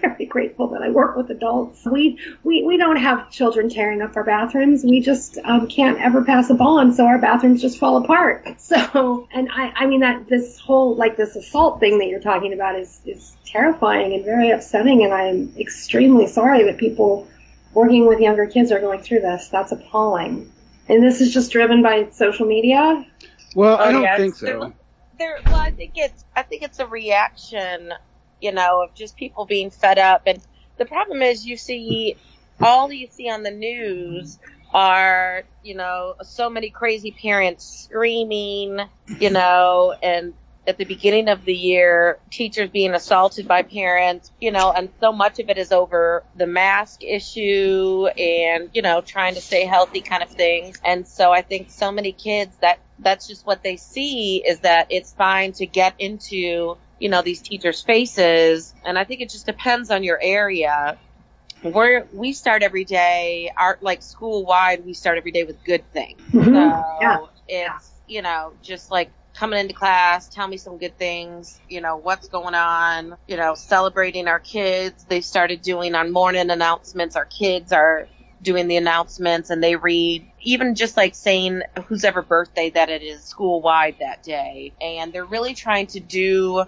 Speaker 4: very grateful that I work with adults. We we we don't have children tearing up our bathrooms. We just um, can't ever pass a bond, so our bathrooms just fall apart. (laughs) So, and I I mean that this whole like this assault thing that you're talking about is is terrifying and very upsetting, and I'm extremely sorry that people working with younger kids are going through this. That's appalling. And this is just driven by social media.
Speaker 5: Well i
Speaker 6: Oh,
Speaker 5: don't
Speaker 6: yeah,
Speaker 5: think so.
Speaker 6: there well i think it's i think it's a reaction you know of just people being fed up. And the problem is you see all you see on the news are you know so many crazy parents screaming you know and at the beginning of the year, teachers being assaulted by parents, you know, and so much of it is over the mask issue and, you know, trying to stay healthy kind of things. And so I think so many kids that that's just what they see is that it's fine to get into, you know, these teachers' faces. And I think it just depends on your area. We're, we start every day, our, like school wide, we start every day with good things.
Speaker 4: Mhm.
Speaker 6: So
Speaker 4: Yeah.
Speaker 6: it's, you know, just like coming into class, tell me some good things, you know, what's going on, you know, celebrating our kids. They started doing on morning announcements. Our kids are doing the announcements and they read even just like saying whose ever birthday that it is school wide that day. And they're really trying to do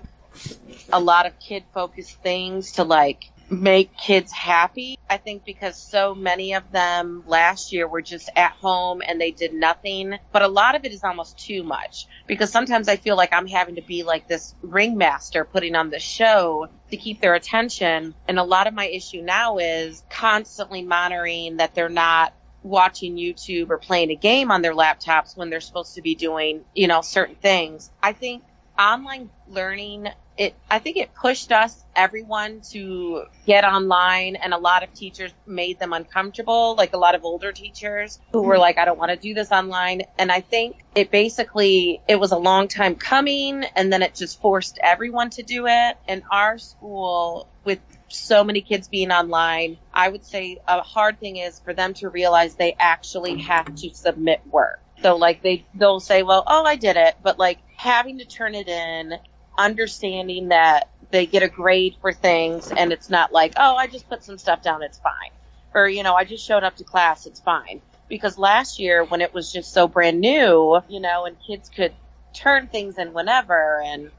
Speaker 6: a lot of kid focused things to like make kids happy. I think because so many of them last year were just at home and they did nothing. But a lot of it is almost too much because sometimes I feel like I'm having to be like this ringmaster putting on the show to keep their attention. And a lot of my issue now is constantly monitoring that they're not watching YouTube or playing a game on their laptops when they're supposed to be doing, you know, certain things. I think online learning it I think it pushed us everyone to get online and a lot of teachers made them uncomfortable like a lot of older teachers who were mm-hmm. like I don't want to do this online. And I think it basically it was a long time coming and then it just forced everyone to do it. And our school with so many kids being online, I would say a hard thing is for them to realize they actually have to submit work. So like they they'll say, well, oh, I did it, but like having to turn it in, understanding that they get a grade for things and it's not like, oh, I just put some stuff down, it's fine. Or, you know, I just showed up to class, it's fine. Because last year when it was just so brand new, you know, and kids could turn things in whenever and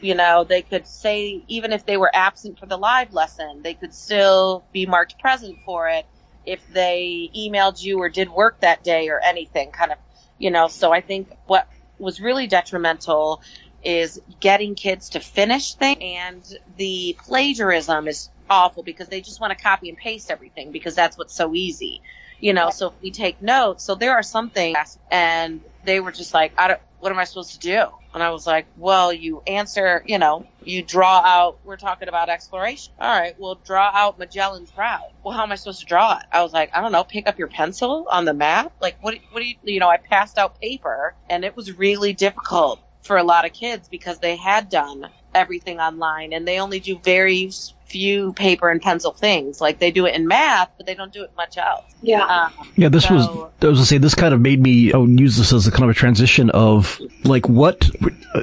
Speaker 6: you know, they could say even if they were absent for the live lesson, they could still be marked present for it if they emailed you or did work that day or anything kind of, you know, so I think what was really detrimental is getting kids to finish things and the plagiarism is awful because they just want to copy and paste everything because that's what's so easy. You know, so if we take notes, so there are some things and they were just like, I don't, what am I supposed to do? And I was like, well, you answer, you know, you draw out, we're talking about exploration. All right, well, draw out Magellan's Route. Well, how am I supposed to draw it? I was like, I don't know, pick up your pencil on the map. Like, what, what do you, you know, I passed out paper and it was really difficult for a lot of kids because they had done everything online and they only do very few paper and pencil things. Like they do it in math, but they don't do it much else.
Speaker 4: Yeah.
Speaker 6: Um,
Speaker 3: Yeah, this was,
Speaker 6: So-
Speaker 3: I was gonna say, this kind of made me oh, use this as a kind of a transition of, like, what,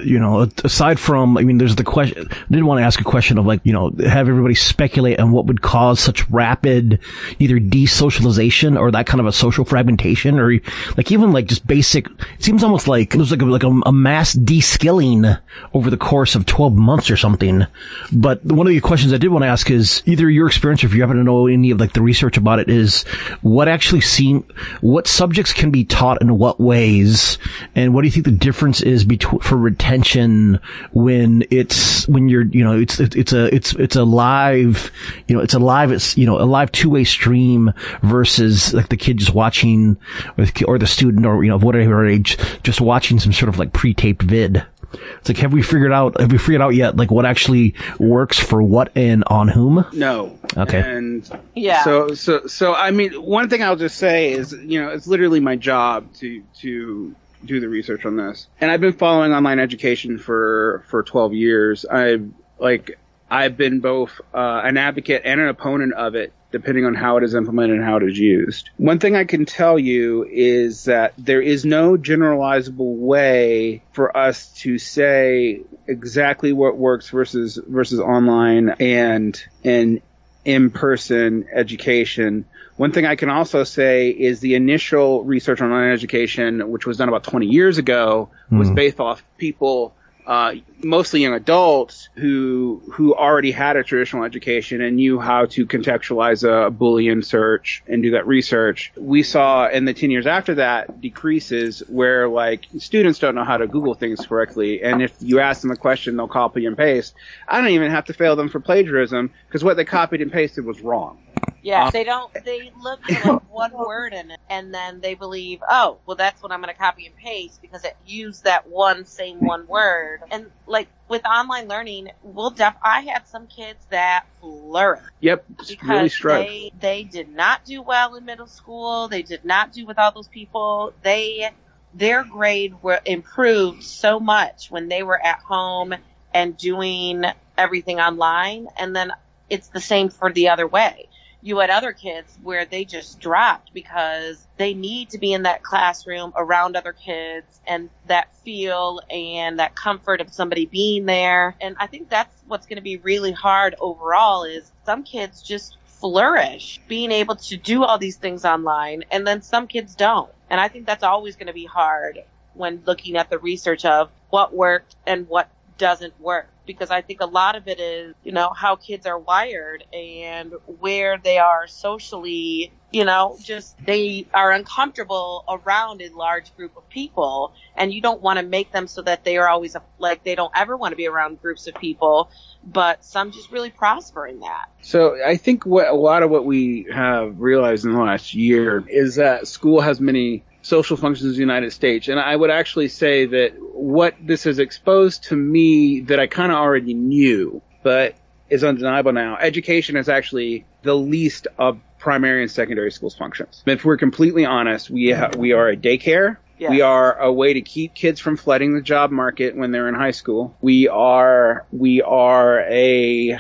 Speaker 3: you know, aside from, I mean, there's the question, I didn't want to ask a question of, like, you know, have everybody speculate on what would cause such rapid either desocialization or that kind of a social fragmentation or, like, even, like, just basic, it seems almost like, it was like a, like a, a mass de-skilling over the course of 12 months or something. But one of the questions I did want to ask is either your experience, or if you happen to know any of like the research about it, is what actually seem, what subjects can be taught in what ways, and what do you think the difference is between for retention when it's when you're you know it's it's it's a it's it's a live you know it's a live it's you know a live two way stream versus like the kid just watching or the, or the student or you know whatever age just watching some sort of like pre-taped vid. It's like, have we figured out, have we figured out yet, like, what actually works for what and on whom?
Speaker 5: No.
Speaker 3: Okay.
Speaker 5: And
Speaker 6: Yeah.
Speaker 5: So so so I mean, one thing I'll just say is, you know, it's literally my job to to do the research on this. And I've been following online education for for 12 years. I've like I've been both uh, an advocate and an opponent of it, depending on how it is implemented and how it is used. One thing I can tell you is that there is no generalizable way for us to say exactly what works versus versus online and and in-person education. One thing I can also say is the initial research on online education, which was done about 20 years ago, was hmm. based off people uh, mostly young adults who who already had a traditional education and knew how to contextualize a Boolean search and do that research. We saw in the 10 years after that decreases where like students don't know how to Google things correctly, and if you ask them a question, they'll copy and paste. I don't even have to fail them for plagiarism because what they copied and pasted was wrong.
Speaker 6: Yeah,
Speaker 5: Um,
Speaker 6: they don't. They look for like (laughs) one word in it, and then they believe, oh, well, that's what I'm going to copy and paste because it used that one same one word. And like with online learning, we'll def. I had some kids that flourish
Speaker 5: Yep, really struggle.
Speaker 6: they they did not do well in middle school. They did not do with all those people. They their grade were improved so much when they were at home and doing everything online, and then it's the same for the other way. You had other kids where they just dropped because they need to be in that classroom around other kids and that feel and that comfort of somebody being there. And I think that's what's going to be really hard overall is some kids just flourish being able to do all these things online and then some kids don't. And I think that's always going to be hard when looking at the research of what worked and what doesn't work because I think a lot of it is, you know, how kids are wired and where they are socially, you know, just they are uncomfortable around a large group of people and you don't want to make them so that they are always like they don't ever want to be around groups of people, but some just really prosper in that.
Speaker 5: So I think what a lot of what we have realized in the last year is that school has many social functions in the United States, and I would actually say that what this has exposed to me that I kind of already knew, but is undeniable now. Education is actually the least of primary and secondary schools functions. If we're completely honest, we ha- we are a daycare.
Speaker 6: Yes.
Speaker 5: We are a way to keep kids from flooding the job market when they're in high school. We are we are a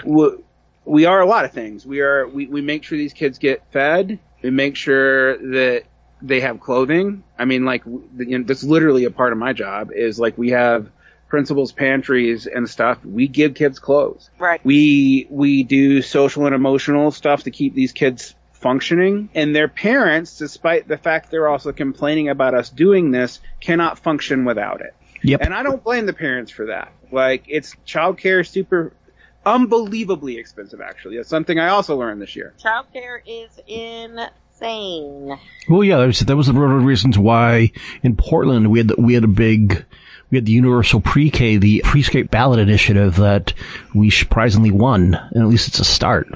Speaker 5: we are a lot of things. We are we, we make sure these kids get fed. We make sure that they have clothing. I mean, like you know, that's literally a part of my job. Is like we have principals' pantries and stuff. We give kids clothes.
Speaker 6: Right.
Speaker 5: We we do social and emotional stuff to keep these kids functioning and their parents despite the fact they're also complaining about us doing this cannot function without it
Speaker 3: Yep.
Speaker 5: and I don't blame the parents for that. Like it's childcare is super unbelievably expensive actually. That's something I also learned this year.
Speaker 6: Childcare is insane.
Speaker 3: Well, yeah, that was, that was one of the reasons why in Portland we had the, we had a big we had the universal pre-K, the pre-K ballot initiative that we surprisingly won, and at least it's a start.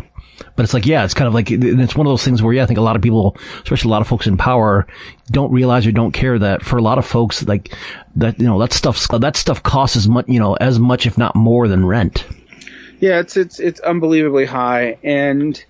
Speaker 3: But it's like, yeah, it's kind of like, and it's one of those things where, yeah, I think a lot of people, especially a lot of folks in power, don't realize or don't care that for a lot of folks, like, that, you know, that stuff, that stuff costs as much, you know, as much, if not more than rent.
Speaker 5: Yeah, it's it's it's unbelievably high, and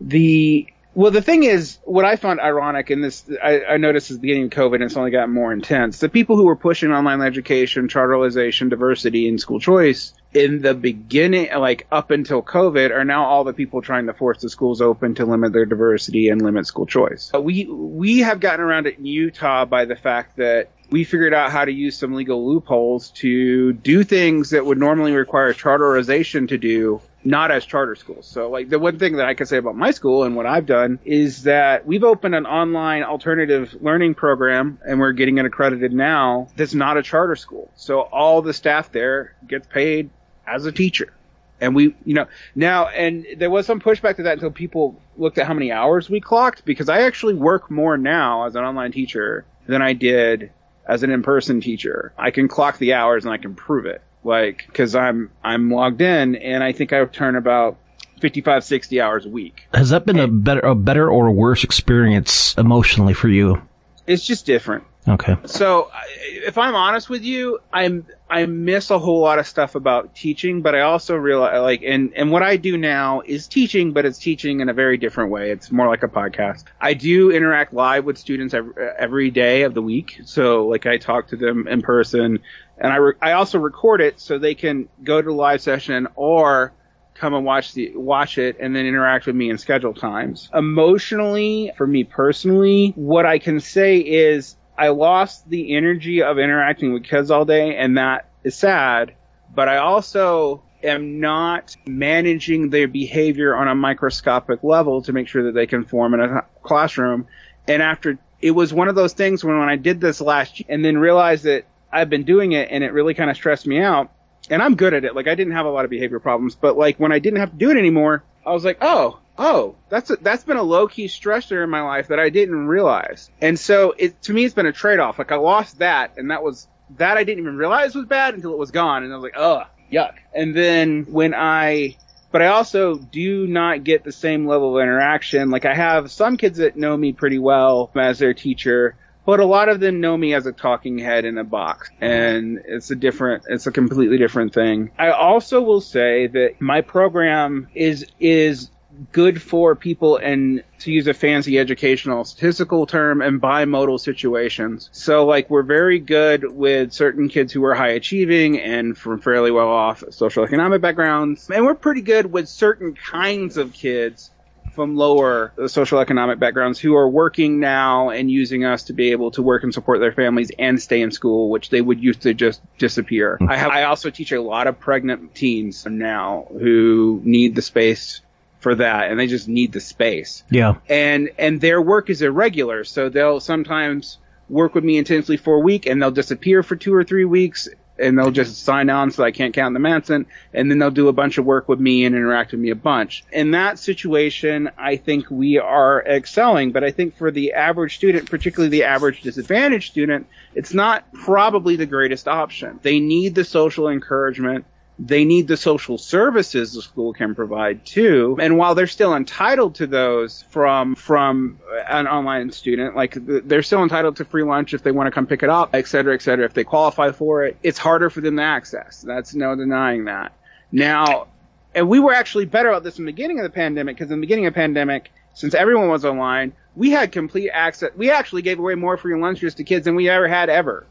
Speaker 5: the well, the thing is, what I found ironic in this, I, I noticed at the beginning of COVID, and it's only gotten more intense. The people who were pushing online education, charterization, diversity, and school choice in the beginning, like up until COVID, are now all the people trying to force the schools open to limit their diversity and limit school choice. But we we have gotten around it in Utah by the fact that we figured out how to use some legal loopholes to do things that would normally require charterization to do not as charter schools. So like the one thing that I can say about my school and what I've done is that we've opened an online alternative learning program and we're getting it accredited now that's not a charter school. So all the staff there gets paid as a teacher. And we, you know, now, and there was some pushback to that until people looked at how many hours we clocked because I actually work more now as an online teacher than I did as an in-person teacher. I can clock the hours and I can prove it. Like, cause I'm, I'm logged in and I think I turn about 55, 60 hours a week.
Speaker 3: Has that been a better, a better or a worse experience emotionally for you?
Speaker 5: It's just different.
Speaker 3: Okay.
Speaker 5: So, if I'm honest with you, I'm I miss a whole lot of stuff about teaching, but I also realize like and and what I do now is teaching, but it's teaching in a very different way. It's more like a podcast. I do interact live with students every, every day of the week, so like I talk to them in person, and I re- I also record it so they can go to the live session or come and watch the watch it and then interact with me in schedule times. Emotionally, for me personally, what I can say is I lost the energy of interacting with kids all day and that is sad, but I also am not managing their behavior on a microscopic level to make sure that they can form in a classroom. And after it was one of those things when, when I did this last year and then realized that I've been doing it and it really kind of stressed me out and I'm good at it. Like I didn't have a lot of behavior problems, but like when I didn't have to do it anymore, I was like, oh, oh, that's a, that's been a low key stressor in my life that I didn't realize. And so it to me, it's been a trade off. Like I lost that, and that was that I didn't even realize was bad until it was gone, and I was like, ugh, yuck. And then when I but I also do not get the same level of interaction. Like I have some kids that know me pretty well as their teacher, but a lot of them know me as a talking head in a box and it's a different it's a completely different thing i also will say that my program is is good for people and to use a fancy educational statistical term and bimodal situations. So like we're very good with certain kids who are high achieving and from fairly well off social economic backgrounds. And we're pretty good with certain kinds of kids from lower social economic backgrounds who are working now and using us to be able to work and support their families and stay in school, which they would used to just disappear. Hmm. I have, I also teach a lot of pregnant teens now who need the space for that and they just need the space.
Speaker 3: Yeah.
Speaker 5: And and their work is irregular, so they'll sometimes work with me intensely for a week and they'll disappear for two or three weeks and they'll just sign on so I can't count the Manson and then they'll do a bunch of work with me and interact with me a bunch. In that situation, I think we are excelling, but I think for the average student, particularly the average disadvantaged student, it's not probably the greatest option. They need the social encouragement they need the social services the school can provide too. And while they're still entitled to those from from an online student, like they're still entitled to free lunch if they want to come pick it up, et cetera, et cetera. If they qualify for it, it's harder for them to access. That's no denying that. Now, and we were actually better at this in the beginning of the pandemic because in the beginning of the pandemic, since everyone was online, we had complete access. We actually gave away more free lunches to kids than we ever had ever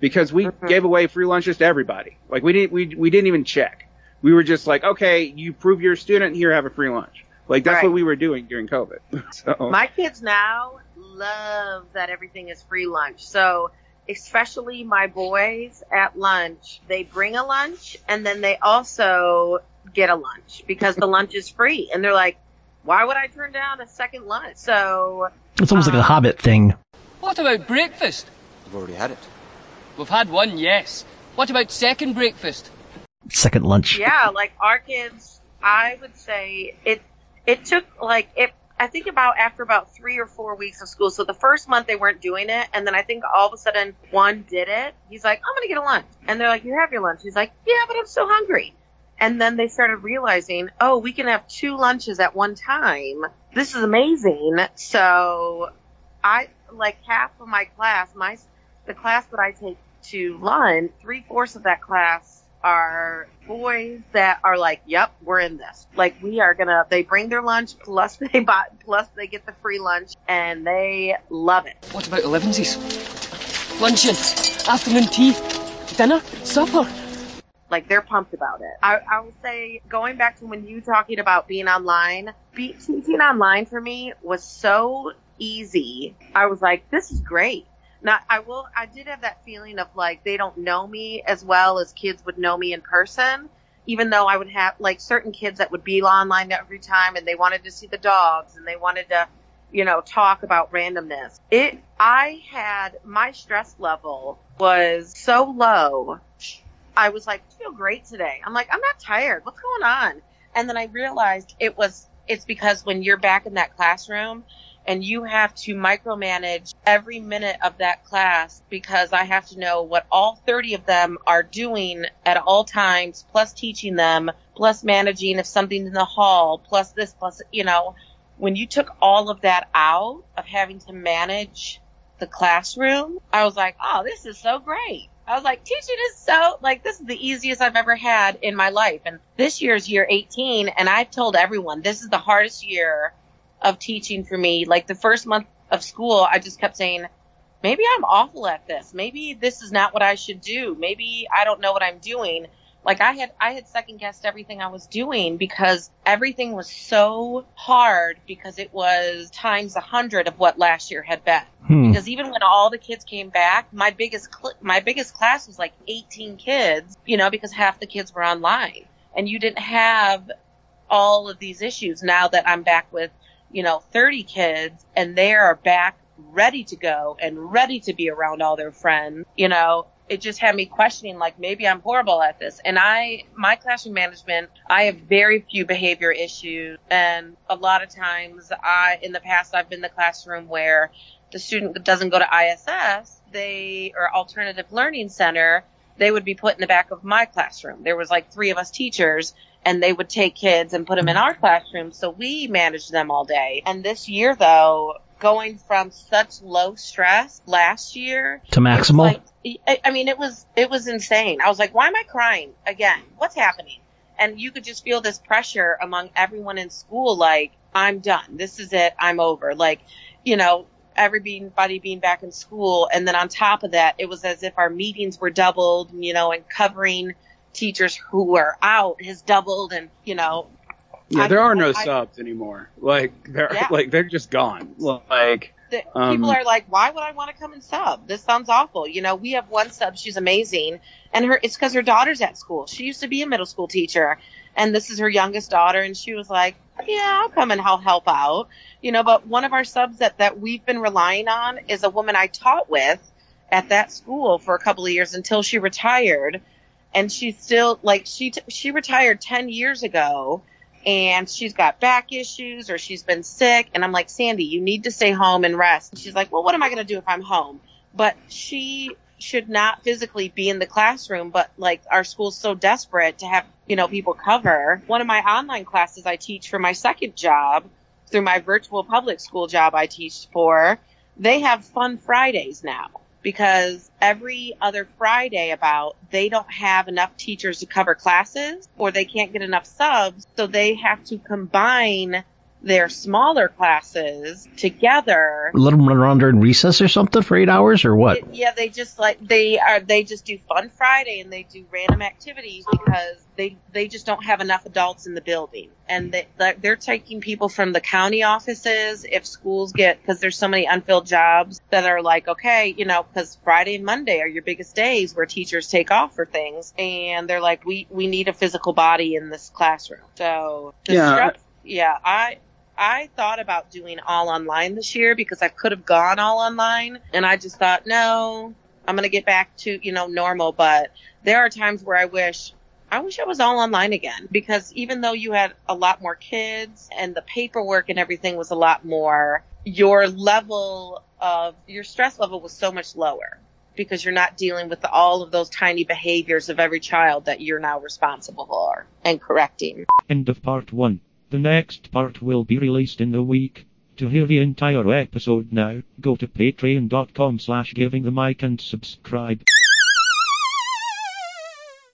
Speaker 5: because we mm-hmm. gave away free lunches to everybody. Like we didn't we we didn't even check. We were just like, okay, you prove you're a student, here have a free lunch. Like that's right. what we were doing during COVID. (laughs) so
Speaker 6: my kids now love that everything is free lunch. So especially my boys at lunch, they bring a lunch and then they also get a lunch because the (laughs) lunch is free. And they're like, why would I turn down a second lunch? So
Speaker 3: it's almost um, like a Hobbit thing.
Speaker 7: What about breakfast?
Speaker 8: I've already had it.
Speaker 7: We've had one, yes. What about second breakfast?
Speaker 3: Second lunch.
Speaker 6: Yeah, like our kids, I would say it. It took like it. I think about after about three or four weeks of school. So the first month they weren't doing it, and then I think all of a sudden one did it. He's like, "I'm gonna get a lunch," and they're like, "You have your lunch." He's like, "Yeah, but I'm so hungry." And then they started realizing, oh, we can have two lunches at one time. This is amazing. So I like half of my class, my the class that I take to lunch, three fourths of that class are boys that are like, "Yep, we're in this." Like we are gonna. They bring their lunch plus (laughs) they bought plus they get the free lunch and they love it.
Speaker 7: What about elevenses? Luncheon, afternoon tea, dinner, supper.
Speaker 6: Like they're pumped about it. I, I will say, going back to when you talking about being online, be, teaching online for me was so easy. I was like, this is great now, I will, I did have that feeling of like they don't know me as well as kids would know me in person. Even though I would have like certain kids that would be online every time and they wanted to see the dogs and they wanted to, you know, talk about randomness. It, I had my stress level was so low. I was like, I feel great today. I'm like, I'm not tired. What's going on? And then I realized it was, it's because when you're back in that classroom and you have to micromanage every minute of that class because I have to know what all 30 of them are doing at all times, plus teaching them, plus managing if something's in the hall, plus this, plus, you know, when you took all of that out of having to manage the classroom, I was like, oh, this is so great. I was like, teaching is so, like, this is the easiest I've ever had in my life. And this year's year 18, and I've told everyone this is the hardest year of teaching for me. Like the first month of school, I just kept saying, maybe I'm awful at this. Maybe this is not what I should do. Maybe I don't know what I'm doing. Like I had, I had second guessed everything I was doing because everything was so hard because it was times a hundred of what last year had been. Hmm. Because even when all the kids came back, my biggest, cl- my biggest class was like 18 kids, you know, because half the kids were online and you didn't have all of these issues now that I'm back with you know, 30 kids and they are back ready to go and ready to be around all their friends, you know, it just had me questioning like maybe I'm horrible at this. And I, my classroom management, I have very few behavior issues. And a lot of times I, in the past, I've been the classroom where the student doesn't go to ISS, they, or alternative learning center, they would be put in the back of my classroom. There was like three of us teachers and they would take kids and put them in mm-hmm. our classroom. So we managed them all day. And this year though, going from such low stress last year
Speaker 3: To maximal?
Speaker 6: like- I I mean, it was it was insane. I was like, why am I crying again? What's happening? And you could just feel this pressure among everyone in school, like, I'm done. This is it. I'm over. Like, you know, everybody being back in school. And then on top of that, it was as if our meetings were doubled, you know, and covering teachers who were out has doubled. And, you know,
Speaker 5: Yeah,
Speaker 6: I-
Speaker 5: there are no
Speaker 6: I-
Speaker 5: subs anymore. Like they're
Speaker 6: Yeah.
Speaker 5: like they're just gone. Like
Speaker 6: the,
Speaker 5: Um,
Speaker 6: people are like, why would I want to come and sub? This sounds awful. You know, we have one sub. She's amazing. And her, it's because her daughter's at school. She used to be a middle school teacher and this is her youngest daughter. And she was like, yeah, I'll come and I'll help out. You know, but one of our subs that, that we've been relying on is a woman I taught with at that school for a couple of years until she retired. And she's still like, she, t- she retired 10 years ago and she's got back issues or she's been sick. And I'm like, Sandy, you need to stay home and rest. And she's like, well, what am I going to do if I'm home? But she should not physically be in the classroom, but like our school's so desperate to have, you know, people cover. One of my online classes I teach for my second job through my virtual public school job I teach for, they have fun Fridays now because every other Friday about they don't have enough teachers to cover classes or they can't get enough subs. So they have to combine their smaller classes together
Speaker 3: Let them run around during recess or something for eight hours or what?
Speaker 6: it- yeah, they just like they are they just do Fun Friday and they do random activities because they they just don't have enough adults in the building, and they they're- they're taking people from the county offices if schools get because there's so many unfilled jobs that are like okay, you know, because Friday and Monday are your biggest days where teachers take off for things, and they're like we we need a physical body in this classroom. So the
Speaker 5: Yeah.
Speaker 6: stress- yeah, I I thought about doing all online this year because I could have gone all online and I just thought, no, I'm going to get back to, you know, normal. But there are times where I wish, I wish I was all online again because even though you had a lot more kids and the paperwork and everything was a lot more, your level of, your stress level was so much lower because you're not dealing with all of those tiny behaviors of every child that you're now responsible for and correcting.
Speaker 8: End of part 1. The next part will be released in the week. To hear the entire episode now, go to patreon.com slash giving the mic and subscribe.